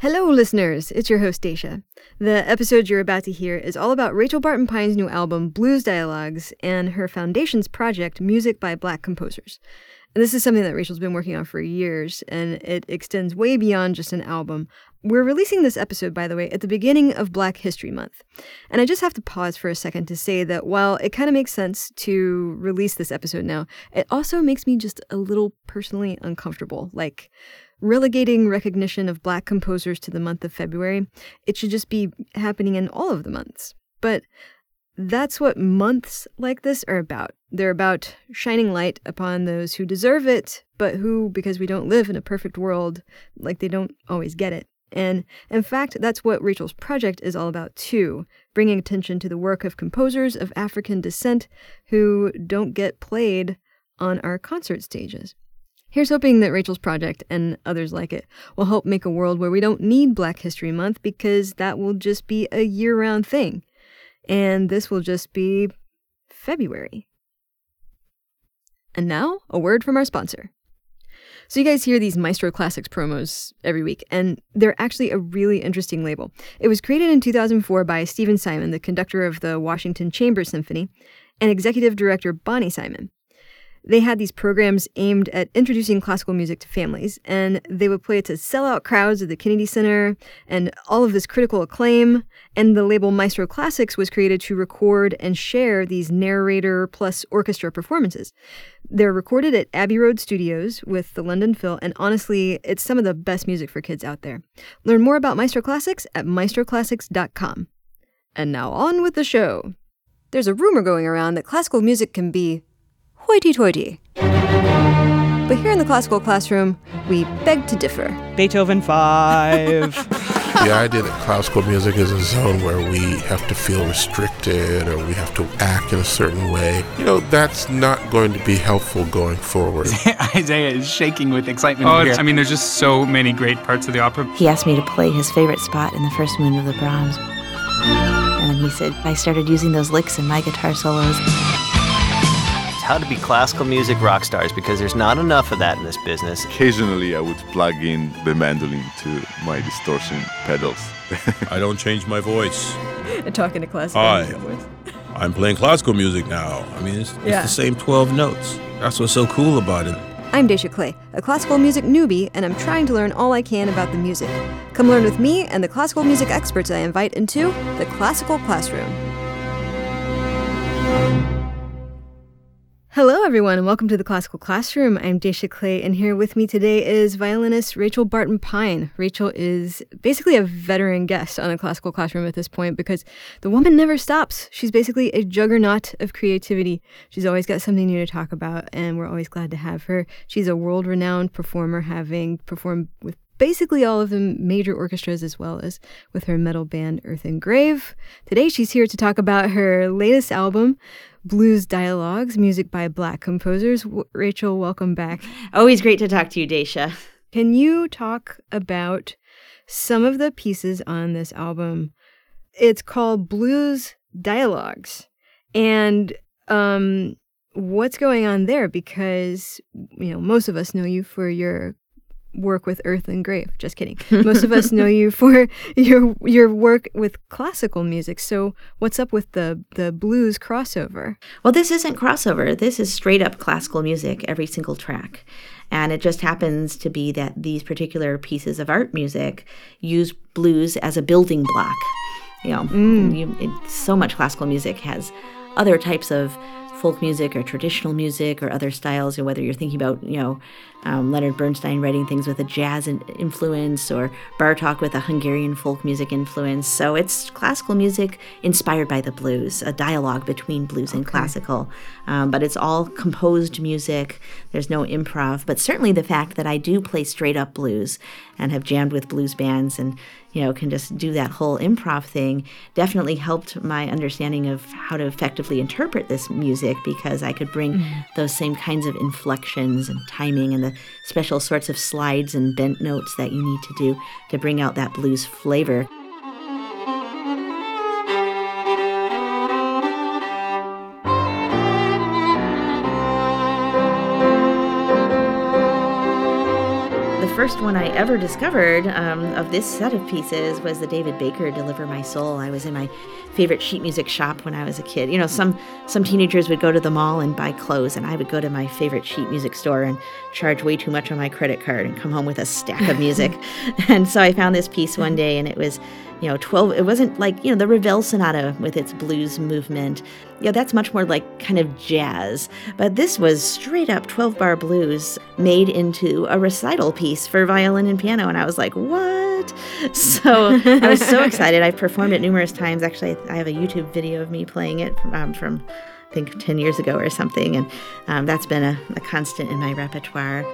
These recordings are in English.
Hello, listeners. It's your host, Dacia. The episode you're about to hear is all about Rachel Barton Pine's new album, Blues Dialogues, and her foundation's project, Music by Black Composers. And this is something that Rachel's been working on for years, and it extends way beyond just an album. We're releasing this episode, by the way, at the beginning of Black History Month. And I just have to pause for a second to say that while it kind of makes sense to release this episode now, it also makes me just a little personally uncomfortable. Like, relegating recognition of black composers to the month of February. It should just be happening in all of the months. But that's what months like this are about. They're about shining light upon those who deserve it, but who, because we don't live in a perfect world, like they don't always get it. And in fact, that's what Rachel's project is all about too, bringing attention to the work of composers of African descent who don't get played on our concert stages. Here's hoping that Rachel's project and others like it will help make a world where we don't need Black History Month because that will just be a year round thing. And this will just be February. And now, a word from our sponsor. So, you guys hear these Maestro Classics promos every week, and they're actually a really interesting label. It was created in 2004 by Stephen Simon, the conductor of the Washington Chamber Symphony, and executive director Bonnie Simon they had these programs aimed at introducing classical music to families, and they would play it to sellout crowds at the Kennedy Center and all of this critical acclaim. And the label Maestro Classics was created to record and share these narrator plus orchestra performances. They're recorded at Abbey Road Studios with the London Phil, and honestly, it's some of the best music for kids out there. Learn more about Maestro Classics at maestroclassics.com. And now on with the show. There's a rumor going around that classical music can be hoity toity. But here in the classical classroom, we beg to differ. Beethoven 5. the idea that classical music is a zone where we have to feel restricted or we have to act in a certain way, you know, that's not going to be helpful going forward. Isaiah is shaking with excitement. Oh, here. I mean, there's just so many great parts of the opera. He asked me to play his favorite spot in the first movement of the Brahms. And then he said, I started using those licks in my guitar solos how to be classical music rock stars because there's not enough of that in this business. Occasionally, I would plug in the mandolin to my distortion pedals. I don't change my voice. And Talking to classical Hi. music. I'm playing classical music now. I mean, it's, yeah. it's the same 12 notes. That's what's so cool about it. I'm Dacia Clay, a classical music newbie, and I'm trying to learn all I can about the music. Come learn with me and the classical music experts I invite into the Classical Classroom. Hello, everyone, and welcome to the Classical Classroom. I'm Dacia Clay, and here with me today is violinist Rachel Barton Pine. Rachel is basically a veteran guest on the Classical Classroom at this point because the woman never stops. She's basically a juggernaut of creativity. She's always got something new to talk about, and we're always glad to have her. She's a world renowned performer, having performed with basically all of the major orchestras as well as with her metal band Earthen Grave. Today she's here to talk about her latest album, Blues Dialogues, music by black composers. W- Rachel, welcome back. Always great to talk to you, Dacia. Can you talk about some of the pieces on this album? It's called Blues Dialogues. And um, what's going on there? Because, you know, most of us know you for your work with Earthen Grave. Just kidding. Most of us know you for your your work with classical music. So what's up with the the blues crossover? Well, this isn't crossover. This is straight up classical music, every single track. And it just happens to be that these particular pieces of art music use blues as a building block. You know, mm. you, it, so much classical music has other types of folk music or traditional music or other styles, know, whether you're thinking about, you know, um, Leonard Bernstein writing things with a jazz influence or Bartok with a Hungarian folk music influence. So it's classical music inspired by the blues, a dialogue between blues okay. and classical. Um, but it's all composed music. There's no improv. But certainly the fact that I do play straight up blues and have jammed with blues bands and you know, can just do that whole improv thing definitely helped my understanding of how to effectively interpret this music because I could bring mm. those same kinds of inflections and timing and the special sorts of slides and bent notes that you need to do to bring out that blues flavor. First one I ever discovered um, of this set of pieces was the David Baker "Deliver My Soul." I was in my favorite sheet music shop when I was a kid. You know, some some teenagers would go to the mall and buy clothes, and I would go to my favorite sheet music store and charge way too much on my credit card and come home with a stack of music. and so I found this piece one day, and it was you know, 12, it wasn't like, you know, the Ravel Sonata with its blues movement. Yeah, that's much more like kind of jazz. But this was straight up 12 bar blues made into a recital piece for violin and piano. And I was like, what? So I was so excited. I've performed it numerous times. Actually, I have a YouTube video of me playing it um, from, I think, 10 years ago or something. And um, that's been a, a constant in my repertoire.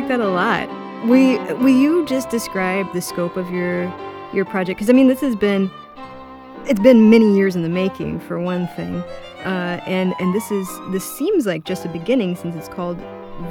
Like that. I like that a lot. We will you just describe the scope of your your project? Because I mean, this has been it's been many years in the making for one thing, uh, and and this is this seems like just a beginning since it's called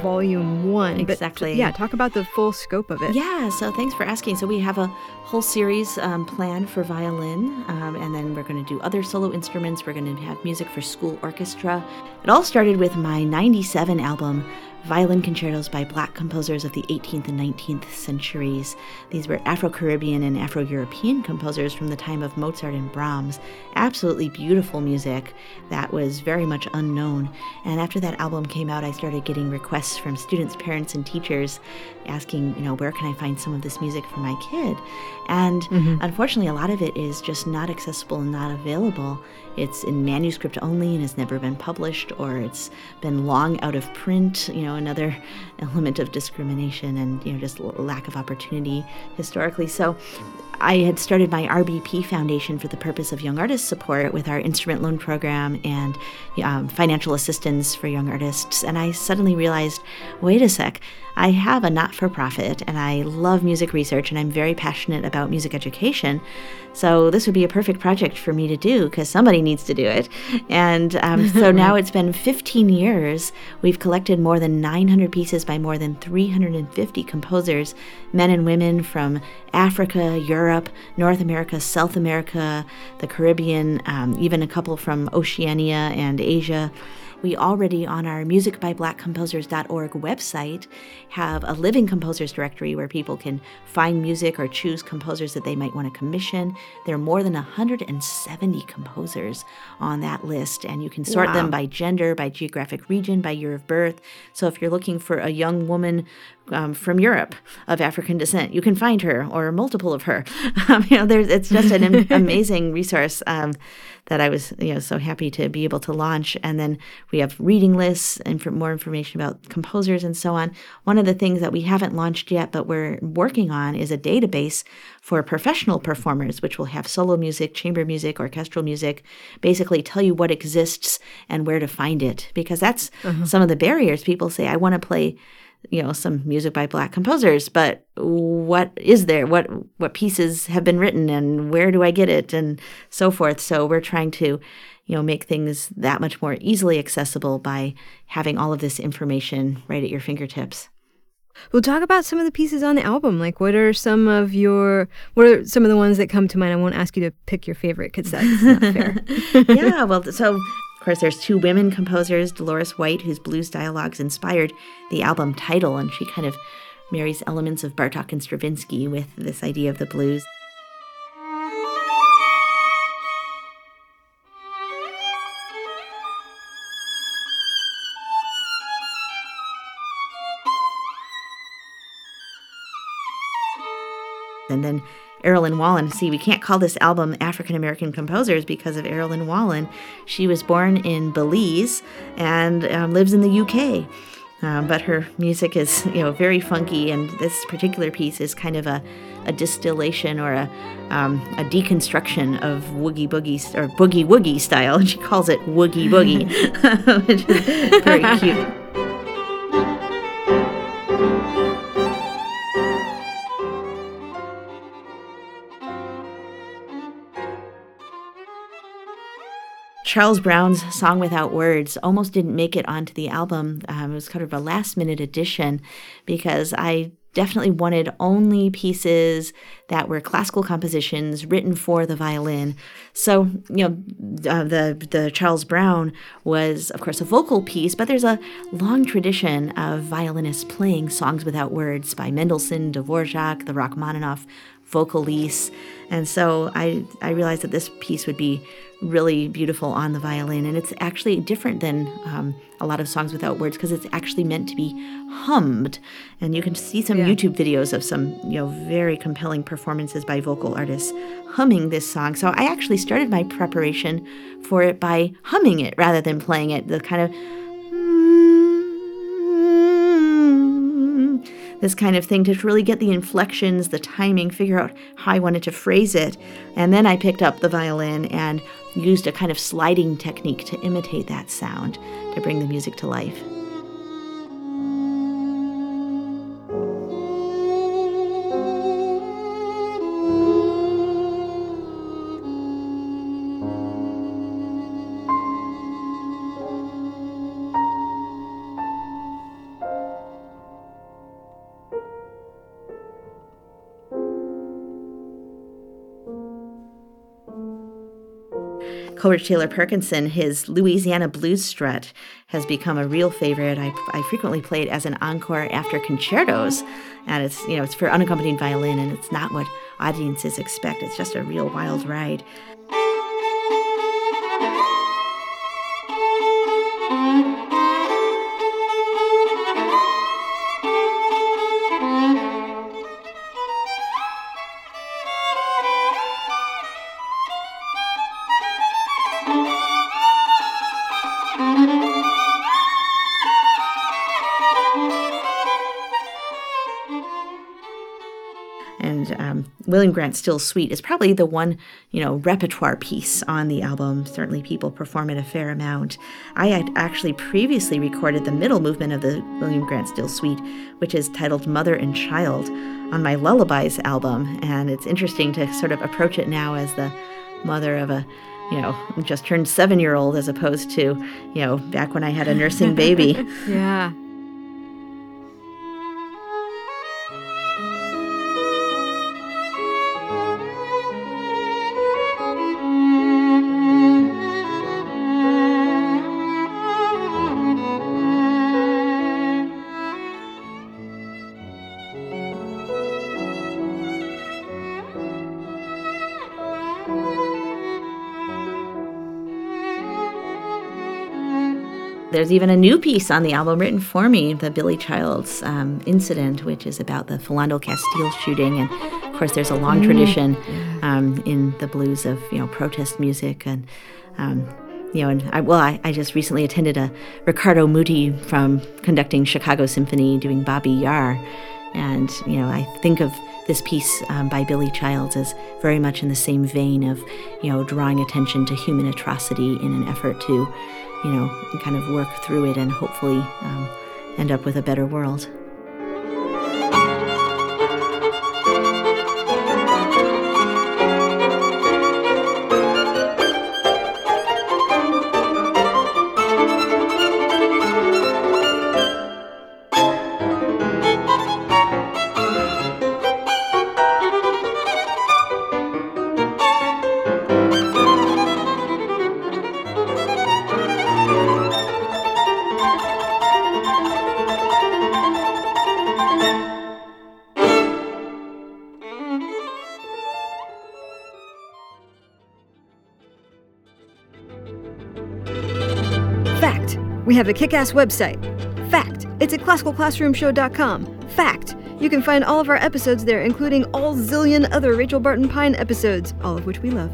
volume one. Exactly. But, yeah, talk about the full scope of it. Yeah, so thanks for asking. So we have a whole series um, planned for violin, um, and then we're going to do other solo instruments. We're going to have music for school orchestra. It all started with my 97 album, violin concertos by black composers of the 18th and 19th centuries. These were Afro Caribbean and Afro European composers from the time of Mozart and Brahms. Absolutely beautiful music that was very much unknown. And after that album came out, I started getting requests from students, parents, and teachers asking, you know, where can I find some of this music for my kid? And mm-hmm. unfortunately, a lot of it is just not accessible and not available. It's in manuscript only and has never been published, or it's been long out of print, you know, another element of discrimination and, you know, just lack of opportunity historically. So I had started my RBP Foundation for the purpose of young artist support with our instrument loan program and um, financial assistance for young artists. And I suddenly realized wait a sec, I have a not for profit and I love music research and I'm very passionate about music education. So this would be a perfect project for me to do because somebody needs to do it. And um, so now it's been 15 years. We've collected more than 900 pieces by more than 350 composers, men and women from Africa, Europe, North America, South America, the Caribbean, um, even a couple from Oceania and Asia. We already on our musicbyblackcomposers.org website have a living composers directory where people can find music or choose composers that they might want to commission. There are more than 170 composers on that list, and you can sort wow. them by gender, by geographic region, by year of birth. So if you're looking for a young woman um, from Europe of African descent. You can find her or multiple of her. Um, you know, it's just an amazing resource um, that I was you know so happy to be able to launch. And then we have reading lists and for more information about composers and so on. One of the things that we haven't launched yet, but we're working on, is a database for professional performers, which will have solo music, chamber music, orchestral music, basically tell you what exists and where to find it. Because that's uh-huh. some of the barriers. People say, I want to play you know some music by black composers but what is there what what pieces have been written and where do i get it and so forth so we're trying to you know make things that much more easily accessible by having all of this information right at your fingertips We'll talk about some of the pieces on the album. Like, what are some of your, what are some of the ones that come to mind? I won't ask you to pick your favorite because that's not fair. yeah, well, so course, there's two women composers, Dolores White, whose blues dialogues inspired the album title, and she kind of marries elements of Bartok and Stravinsky with this idea of the blues. And then Errollyn Wallen. See, we can't call this album African American Composers because of Errollyn Wallen. She was born in Belize and um, lives in the UK. Um, but her music is, you know, very funky, and this particular piece is kind of a, a distillation or a, um, a deconstruction of woogie boogie or boogie woogie style. And she calls it woogie boogie, which is very cute. Charles Brown's Song Without Words almost didn't make it onto the album. Um, it was kind of a last minute addition because I definitely wanted only pieces that were classical compositions written for the violin. So, you know, uh, the the Charles Brown was, of course, a vocal piece, but there's a long tradition of violinists playing songs without words by Mendelssohn, Dvorak, the Rachmaninoff vocalise. And so I, I realized that this piece would be really beautiful on the violin. And it's actually different than um, a lot of songs without words because it's actually meant to be hummed. And you can see some yeah. YouTube videos of some, you know, very compelling performances by vocal artists humming this song. So I actually started my preparation for it by humming it rather than playing it. The kind of this kind of thing to really get the inflections, the timing, figure out how I wanted to phrase it. And then I picked up the violin and used a kind of sliding technique to imitate that sound to bring the music to life. Coleridge Taylor Perkinson, his Louisiana Blues Strut has become a real favorite. I, I frequently play it as an encore after concertos, and it's you know it's for unaccompanied violin, and it's not what audiences expect. It's just a real wild ride. William Grant Still's Suite is probably the one, you know, repertoire piece on the album. Certainly people perform it a fair amount. I had actually previously recorded the middle movement of the William Grant Still Suite, which is titled Mother and Child, on my Lullabies album. And it's interesting to sort of approach it now as the mother of a you know, just turned seven year old as opposed to, you know, back when I had a nursing baby. yeah. There's even a new piece on the album written for me, the Billy Childs um, incident, which is about the Philando Castile shooting. And of course, there's a long mm. tradition um, in the blues of you know protest music and. Um, you know, and I, well, I, I just recently attended a Riccardo Muti from conducting Chicago Symphony doing Babi Yar, and you know, I think of this piece um, by Billy Childs as very much in the same vein of, you know, drawing attention to human atrocity in an effort to you know, kind of work through it and hopefully um, end up with a better world. Have a kick ass website. Fact, it's at classicalclassroomshow.com. Fact, you can find all of our episodes there, including all zillion other Rachel Barton Pine episodes, all of which we love.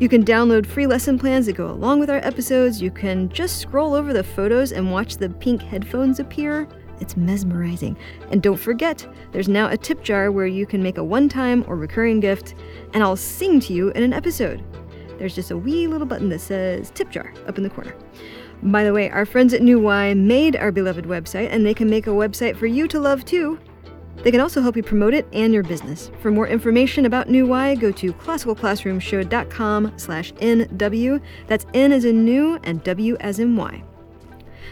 You can download free lesson plans that go along with our episodes. You can just scroll over the photos and watch the pink headphones appear. It's mesmerizing. And don't forget, there's now a tip jar where you can make a one time or recurring gift, and I'll sing to you in an episode. There's just a wee little button that says tip jar up in the corner. By the way, our friends at New Y made our beloved website, and they can make a website for you to love too. They can also help you promote it and your business. For more information about New Y, go to classicalclassroomshow.com slash NW. That's N as in new and W as in Y.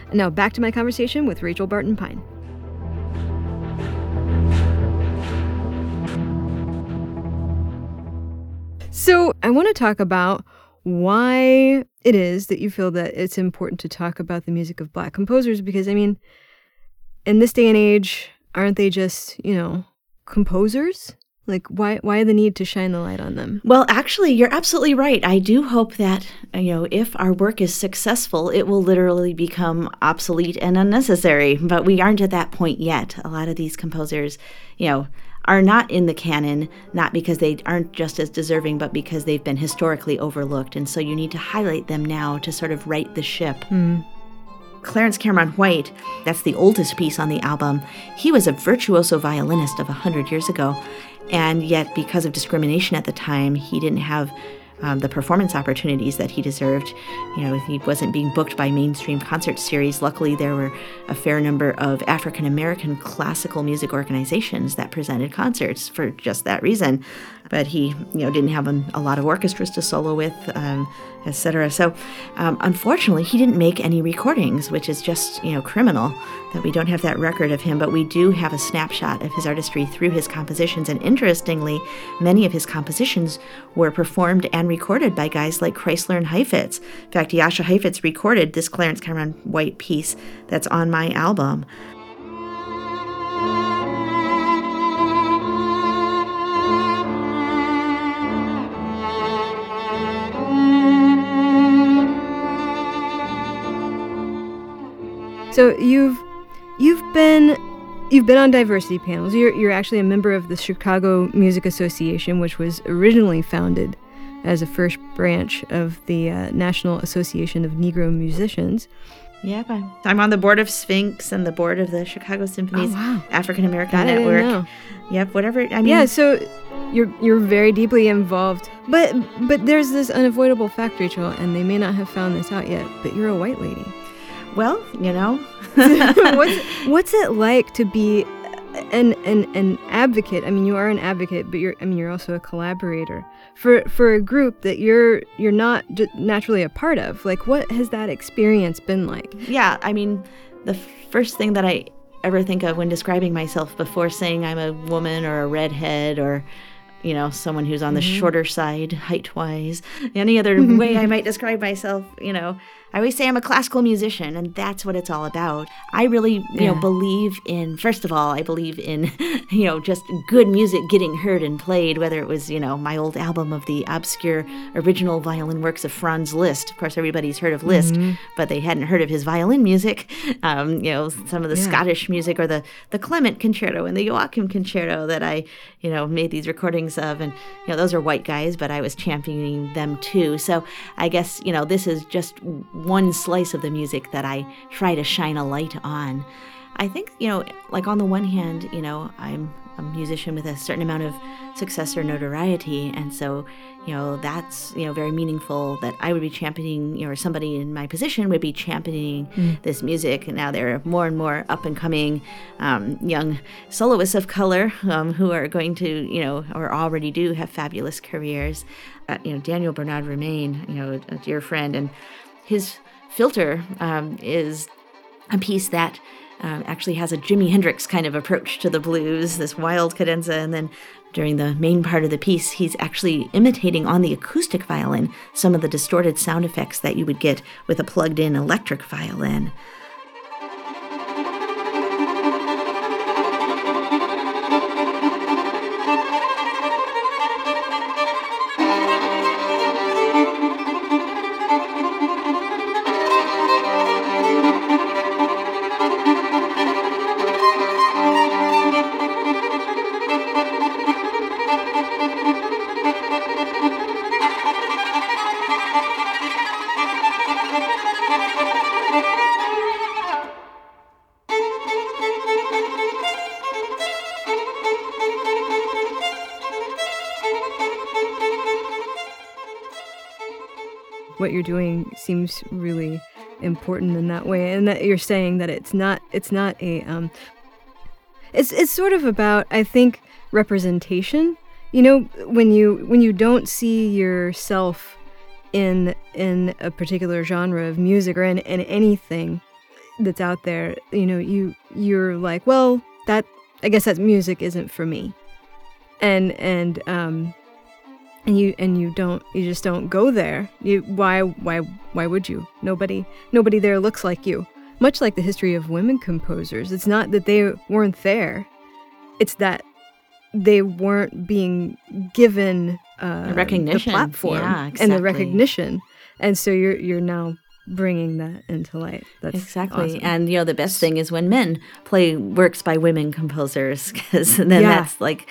And now back to my conversation with Rachel Barton Pine. So I want to talk about why it is that you feel that it's important to talk about the music of black composers because I mean in this day and age aren't they just, you know, composers? Like why why the need to shine the light on them? Well, actually, you're absolutely right. I do hope that, you know, if our work is successful, it will literally become obsolete and unnecessary, but we aren't at that point yet. A lot of these composers, you know, are not in the canon, not because they aren't just as deserving, but because they've been historically overlooked. And so you need to highlight them now to sort of right the ship. Mm. Clarence Cameron White, that's the oldest piece on the album, he was a virtuoso violinist of 100 years ago. And yet, because of discrimination at the time, he didn't have um, the performance opportunities that he deserved. You know, he wasn't being booked by mainstream concert series. Luckily, there were a fair number of African American classical music organizations that presented concerts for just that reason. But he, you know, didn't have a, lot of orchestras to solo with, um, etc. So, um, unfortunately, he didn't make any recordings, which is just, you know, criminal that we don't have that record of him. But we do have a snapshot of his artistry through his compositions. And interestingly, many of his compositions were performed and recorded by guys like Kreisler and Heifetz. In fact, Jascha Heifetz recorded this Clarence Cameron White piece that's on my album. So you've you've been you've been on diversity panels. You're you're actually a member of the Chicago Music Association, which was originally founded as a first branch of the uh, National Association of Negro Musicians. Yep, I'm, I'm on the board of Sphinx and the board of the Chicago Symphony's Oh, wow. African American Network. Yep, whatever. I mean, yeah, so you're you're very deeply involved. But but there's this unavoidable fact, Rachel, and they may not have found this out yet, but you're a white lady. well, you know, what's what's it like to be an an an advocate? I mean, you are an advocate, but you're I mean, you're also a collaborator for for a group that you're you're not naturally a part of. Like, what has that experience been like? yeah, I mean, the first thing that I ever think of when describing myself before saying I'm a woman or a redhead or you know, someone who's on the mm-hmm. shorter side height wise, any other way I might describe myself, you know, I always say I'm a classical musician, and that's what it's all about. I really, you know, believe in, first of all, I believe in, you know, just good music getting heard and played, whether it was, you know, my old album of the obscure original violin works of Franz Liszt. Of course, everybody's heard of Liszt, but they hadn't heard of his violin music. Um, you know, some of the Yeah. Scottish music or the, the Clement Concerto and the Joachim Concerto that I, you know, made these recordings of. And, you know, those are white guys, but I was championing them too. So I guess, you know, this is just one slice of the music that I try to shine a light on. I think, you know, like on the one hand, you know, I'm a musician with a certain amount of success or notoriety. And so, you know, that's, you know, very meaningful that I would be championing, you know, or somebody in my position would be championing this music. And now there are more and more up and coming um, young soloists of color um, who are going to, you know, or already do have fabulous careers. Uh, you know, Daniel Bernard Roumain, you know, a dear friend, and his filter um, is a piece that um, actually has a Jimi Hendrix kind of approach to the blues, this wild cadenza, and then during the main part of the piece, he's actually imitating on the acoustic violin some of the distorted sound effects that you would get with a plugged in electric violin. What you're doing seems really important in that way, and that you're saying that it's not it's not a um, It's it's sort of about I think representation. You know, when you when you don't see yourself in in a particular genre of music or in, in anything that's out there, you know, you you're like, well, that I guess that music isn't for me. And and um and you and you don't you just don't go there. You why why why would you? Nobody nobody there looks like you. Much like the history of women composers, it's not that they weren't there. It's that they weren't being given uh, recognition, the platform, yeah, exactly. and the recognition, and so you're you're now bringing that into light. That's exactly. awesome. And you know, the best thing is when men play works by women composers, because then Yeah. that's like,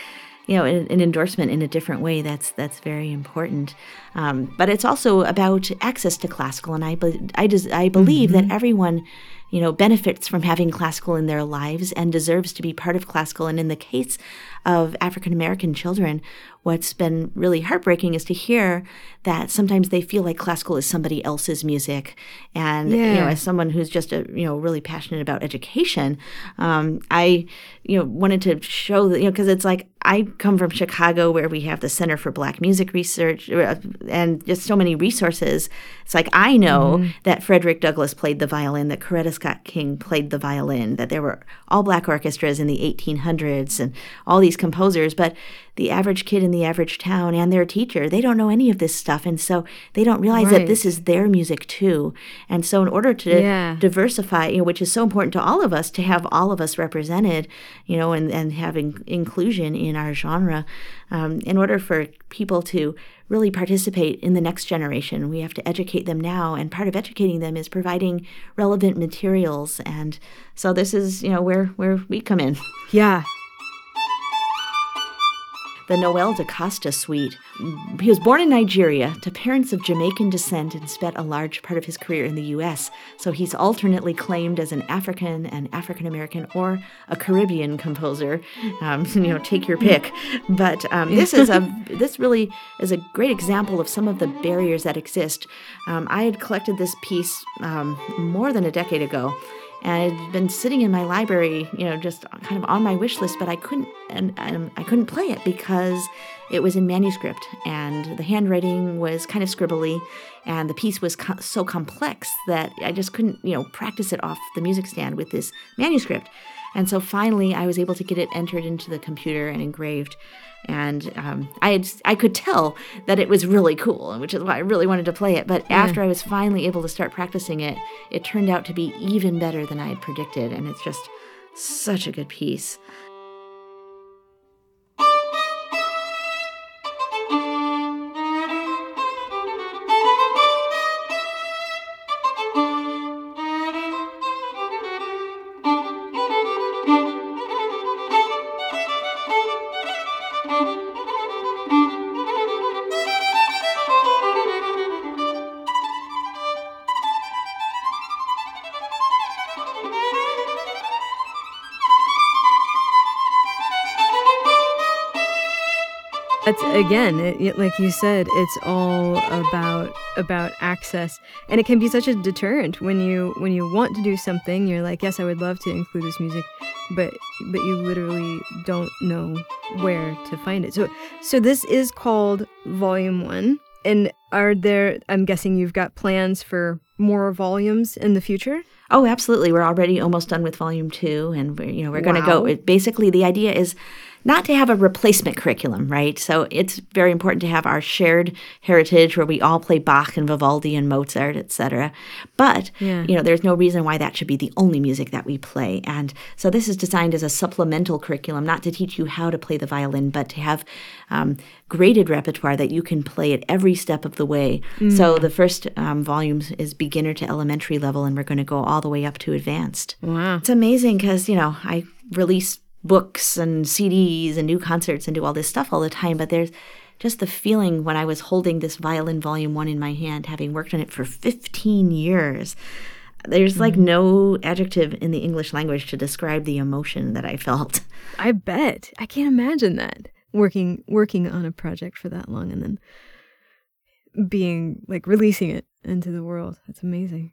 you know, an, an endorsement in a different way. That's that's very important. Um, but it's also about access to classical, and I I des- I believe Mm-hmm. that everyone. You know, benefits from having classical in their lives and deserves to be part of classical. And in the case of African American children, what's been really heartbreaking is to hear that sometimes they feel like classical is somebody else's music. And, you know, as someone who's just, a, you know, really passionate about education, um, I, you know, wanted to show that, you know, because it's like I come from Chicago where we have the Center for Black Music Research uh, and just so many resources. It's like I know that Frederick Douglass played the violin, that Coretta Scott King played the violin, that there were all black orchestras in the 1800s and all these composers, but the average kid in the average town and their teacher, they don't know any of this stuff. And so they don't realize Right. that this is their music too. And so, in order to Yeah. diversify, you know, which is so important to all of us to have all of us represented, you know, and, and having inclusion in our genre, um, in order for people to really participate in the next generation, we have to educate them now. And part of educating them is providing relevant materials. And so, this is, you know, where, where we come in. yeah, the Noel da Costa Suite. He was born in Nigeria to parents of Jamaican descent and spent a large part of his career in the U.S. So he's alternately claimed as an African, and African American, or a Caribbean composer. Um, you know, take your pick. But um, this is a this really is a great example of some of the barriers that exist. Um, I had collected this piece um, more than a decade ago and it had been sitting in my library, you know, just kind of on my wish list, but I couldn't and um, I couldn't play it because it was in manuscript and the handwriting was kind of scribbly and the piece was co- so complex that I just couldn't, you know, practice it off the music stand with this manuscript. And so finally, I was able to get it entered into the computer and engraved. And um, I had, I could tell that it was really cool, which is why I really wanted to play it. But after I was finally able to start practicing it, it turned out to be even better than I had predicted. And it's just such a good piece. That's again, it, like you said, it's all about about access, and it can be such a deterrent when you when you want to do something. You're like, yes, I would love to include this music, but but you literally don't know where to find it. So so this is called Volume One, and are there? I'm guessing you've got plans for more volumes in the future. Oh, absolutely. We're already almost done with volume two, and we're, you know we're going to go. It, basically, the idea is not to have a replacement curriculum, right? So it's very important to have our shared heritage where we all play Bach and Vivaldi and Mozart, etc. But Yeah. you know, there's no reason why that should be the only music that we play. And so this is designed as a supplemental curriculum, not to teach you how to play the violin, but to have um, graded repertoire that you can play at every step of the way. So the first um, volume is beginner to elementary level, and we're going to go all the way up to advanced. Wow. It's amazing because, you know, I release books and CDs and new concerts and do all this stuff all the time, but there's just the feeling when I was holding this violin volume one in my hand, having worked on it for 15 years. There's like mm-hmm. no adjective in the English language to describe the emotion that I felt. I bet. I can't imagine that working working on a project for that long and then being like releasing it into the world. That's amazing.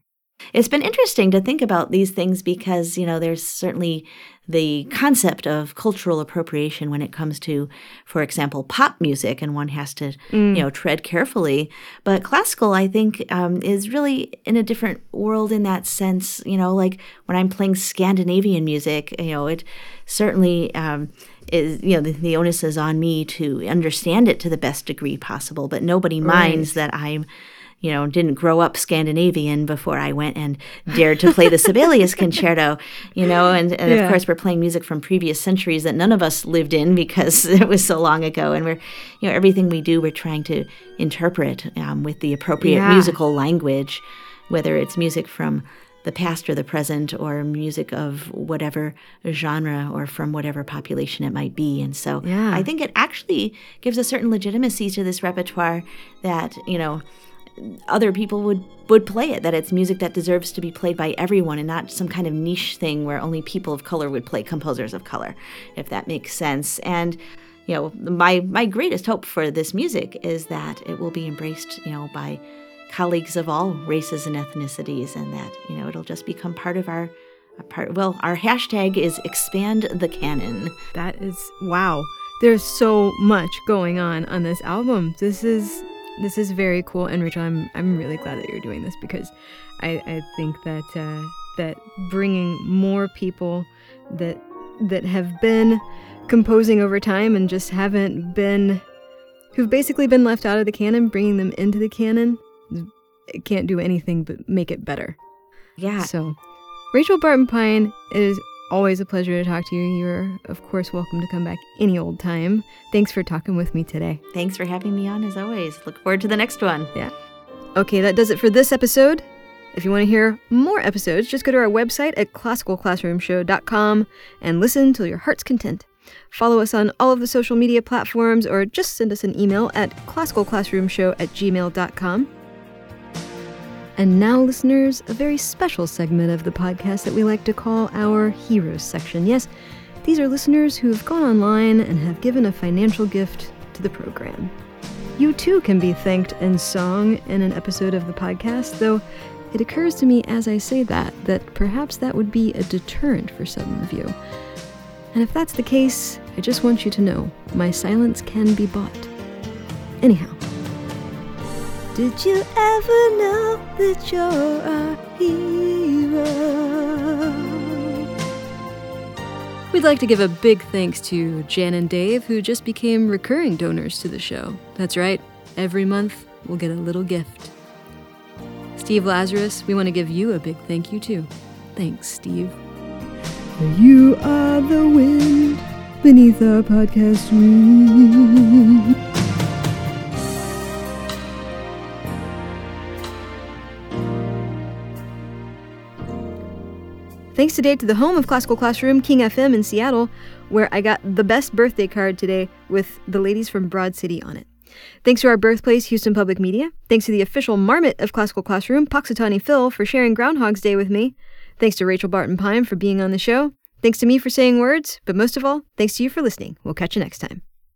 It's been interesting to think about these things because, you know, there's certainly the concept of cultural appropriation when it comes to, for example, pop music, and one has to, mm. you know, tread carefully. But classical, I think, um, is really in a different world in that sense. You know, like when I'm playing Scandinavian music, you know, it certainly. Um, is you know the, the, onus is on me to understand it to the best degree possible but nobody right. minds that i'm you know, didn't grow up Scandinavian before I went and dared to play the Sibelius concerto, you know, and, and yeah. of course we're playing music from previous centuries that none of us lived in because it was so long ago. And we're, you know, everything we do, we're trying to interpret um, with the appropriate yeah. musical language, whether it's music from the past or the present or music of whatever genre or from whatever population it might be. And so yeah. I think it actually gives a certain legitimacy to this repertoire that, you know, other people would would play it that it's music that deserves to be played by everyone and not some kind of niche thing where only people of color would play composers of color if that makes sense. And you know my my greatest hope for this music is that it will be embraced you know by colleagues of all races and ethnicities and that you know it'll just become part of our part well our hashtag is expand the canon. That is wow. There's so much going on on this album. This is this is very cool, and Rachel, I'm I'm really glad that you're doing this because I, I think that uh, that bringing more people that that have been composing over time and just haven't been who've basically been left out of the canon, bringing them into the canon, it can't do anything but make it better. Yeah. So, Rachel Barton Pine is always a pleasure to talk to you. You're, of course, welcome to come back any old time. Thanks for talking with me today. Thanks for having me on, as always. Look forward to the next one. Yeah. Okay, that does it for this episode. If you want to hear more episodes, just go to our website at classicalclassroomshow.com and listen till your heart's content. Follow us on all of the social media platforms or just send us an email at classicalclassroomshow at gmail.com. And now, listeners, a very special segment of the podcast that we like to call our Heroes section. Yes, these are listeners who have gone online and have given a financial gift to the program. You too can be thanked in song in an episode of the podcast, though it occurs to me as I say that that perhaps that would be a deterrent for some of you. And if that's the case, I just want you to know my silence can be bought. Anyhow, did you ever know that you're a hero? We'd like to give a big thanks to Jan and Dave, who just became recurring donors to the show. That's right, every month we'll get a little gift. Steve Lazarus, we want to give you a big thank you too. Thanks, Steve. You are the wind beneath our podcast wing. Thanks today to the home of Classical Classroom, King FM in Seattle, where I got the best birthday card today with the ladies from Broad City on it. Thanks to our birthplace, Houston Public Media. Thanks to the official marmot of Classical Classroom, Punxsutawney Phil, for sharing Groundhog's Day with me. Thanks to Rachel Barton Pine for being on the show. Thanks to me for saying words, but most of all, thanks to you for listening. We'll catch you next time.